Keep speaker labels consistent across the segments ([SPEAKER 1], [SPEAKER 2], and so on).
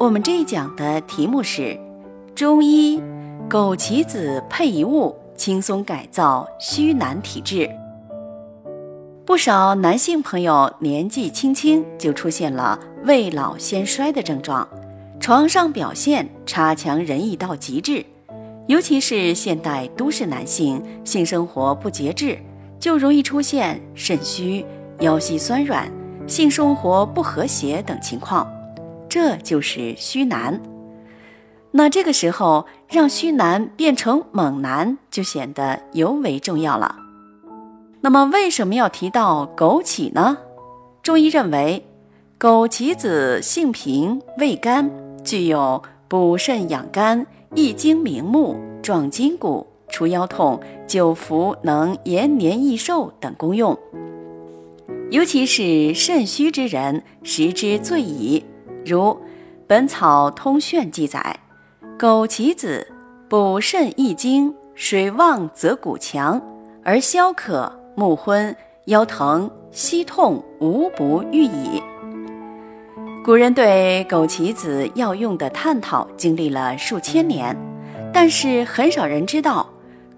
[SPEAKER 1] 我们这一讲的题目是中医枸杞子配一物，轻松改造虚男体质。不少男性朋友年纪轻轻就出现了未老先衰的症状，床上表现差强人意到极致。尤其是现代都市男性，性生活不节制，就容易出现肾虚、腰膝酸软、性生活不和谐等情况。这就是虚男。那这个时候，让虚男变成猛男，就显得尤为重要了。那么，为什么要提到枸杞呢？中医认为，枸杞子性平，味甘，具有补肾养肝、益精明目、壮筋骨、除腰痛、久服能延年益寿等功用。尤其是肾虚之人，食之最宜。如《本草通炫》记载，枸杞子补肾益精，水旺则骨强，而消渴、目昏、腰疼、膝痛无不愈矣。古人对枸杞子药用的探讨经历了数千年，但是很少人知道，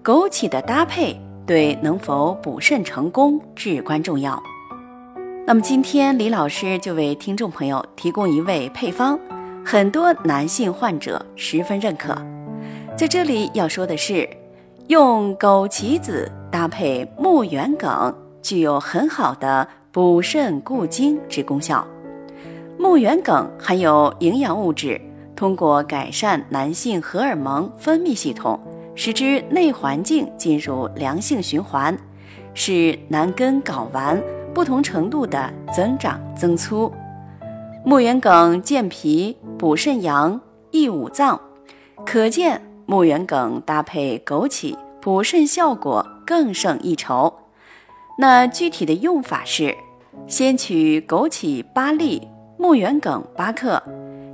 [SPEAKER 1] 枸杞的搭配对能否补肾成功至关重要。那么今天李老师就为听众朋友提供一味配方，很多男性患者十分认可。在这里要说的是，用枸杞子搭配木圆梗，具有很好的补肾固精之功效。木圆梗含有营养物质，通过改善男性荷尔蒙分泌系统，使之内环境进入良性循环，使男根睾丸。不同程度的增长增粗，木圆梗健脾补肾阳益五脏，可见木圆梗搭配枸杞补肾效果更胜一筹。那具体的用法是：先取枸杞八粒，木圆梗八克，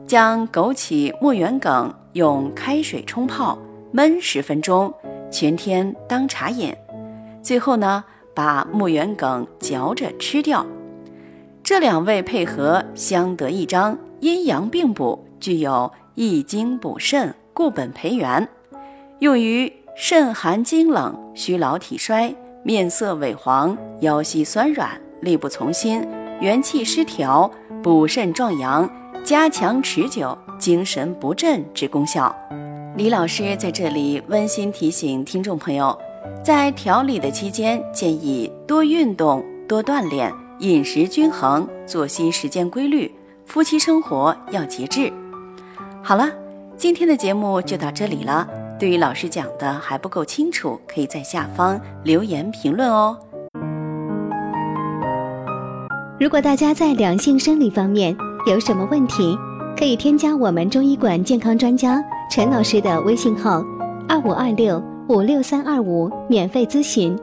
[SPEAKER 1] 将枸杞、木圆梗用开水冲泡，焖十分钟，全天当茶饮。最后呢？把木圆梗嚼着吃掉，这两味配合相得益彰，阴阳并补，具有益精补肾、固本培元，用于肾寒精冷、虚劳体衰、面色萎黄、腰膝酸软、力不从心、元气失调、补肾壮阳、加强持久、精神不振之功效。李老师在这里温馨提醒听众朋友。在调理的期间，建议多运动、多锻炼，饮食均衡，作息时间规律，夫妻生活要节制。好了，今天的节目就到这里了。对于老师讲的还不够清楚，可以在下方留言评论哦。
[SPEAKER 2] 如果大家在两性生理方面有什么问题，可以添加我们中医馆健康专家陈老师的微信号：二五二六。五六三二五，免费咨询。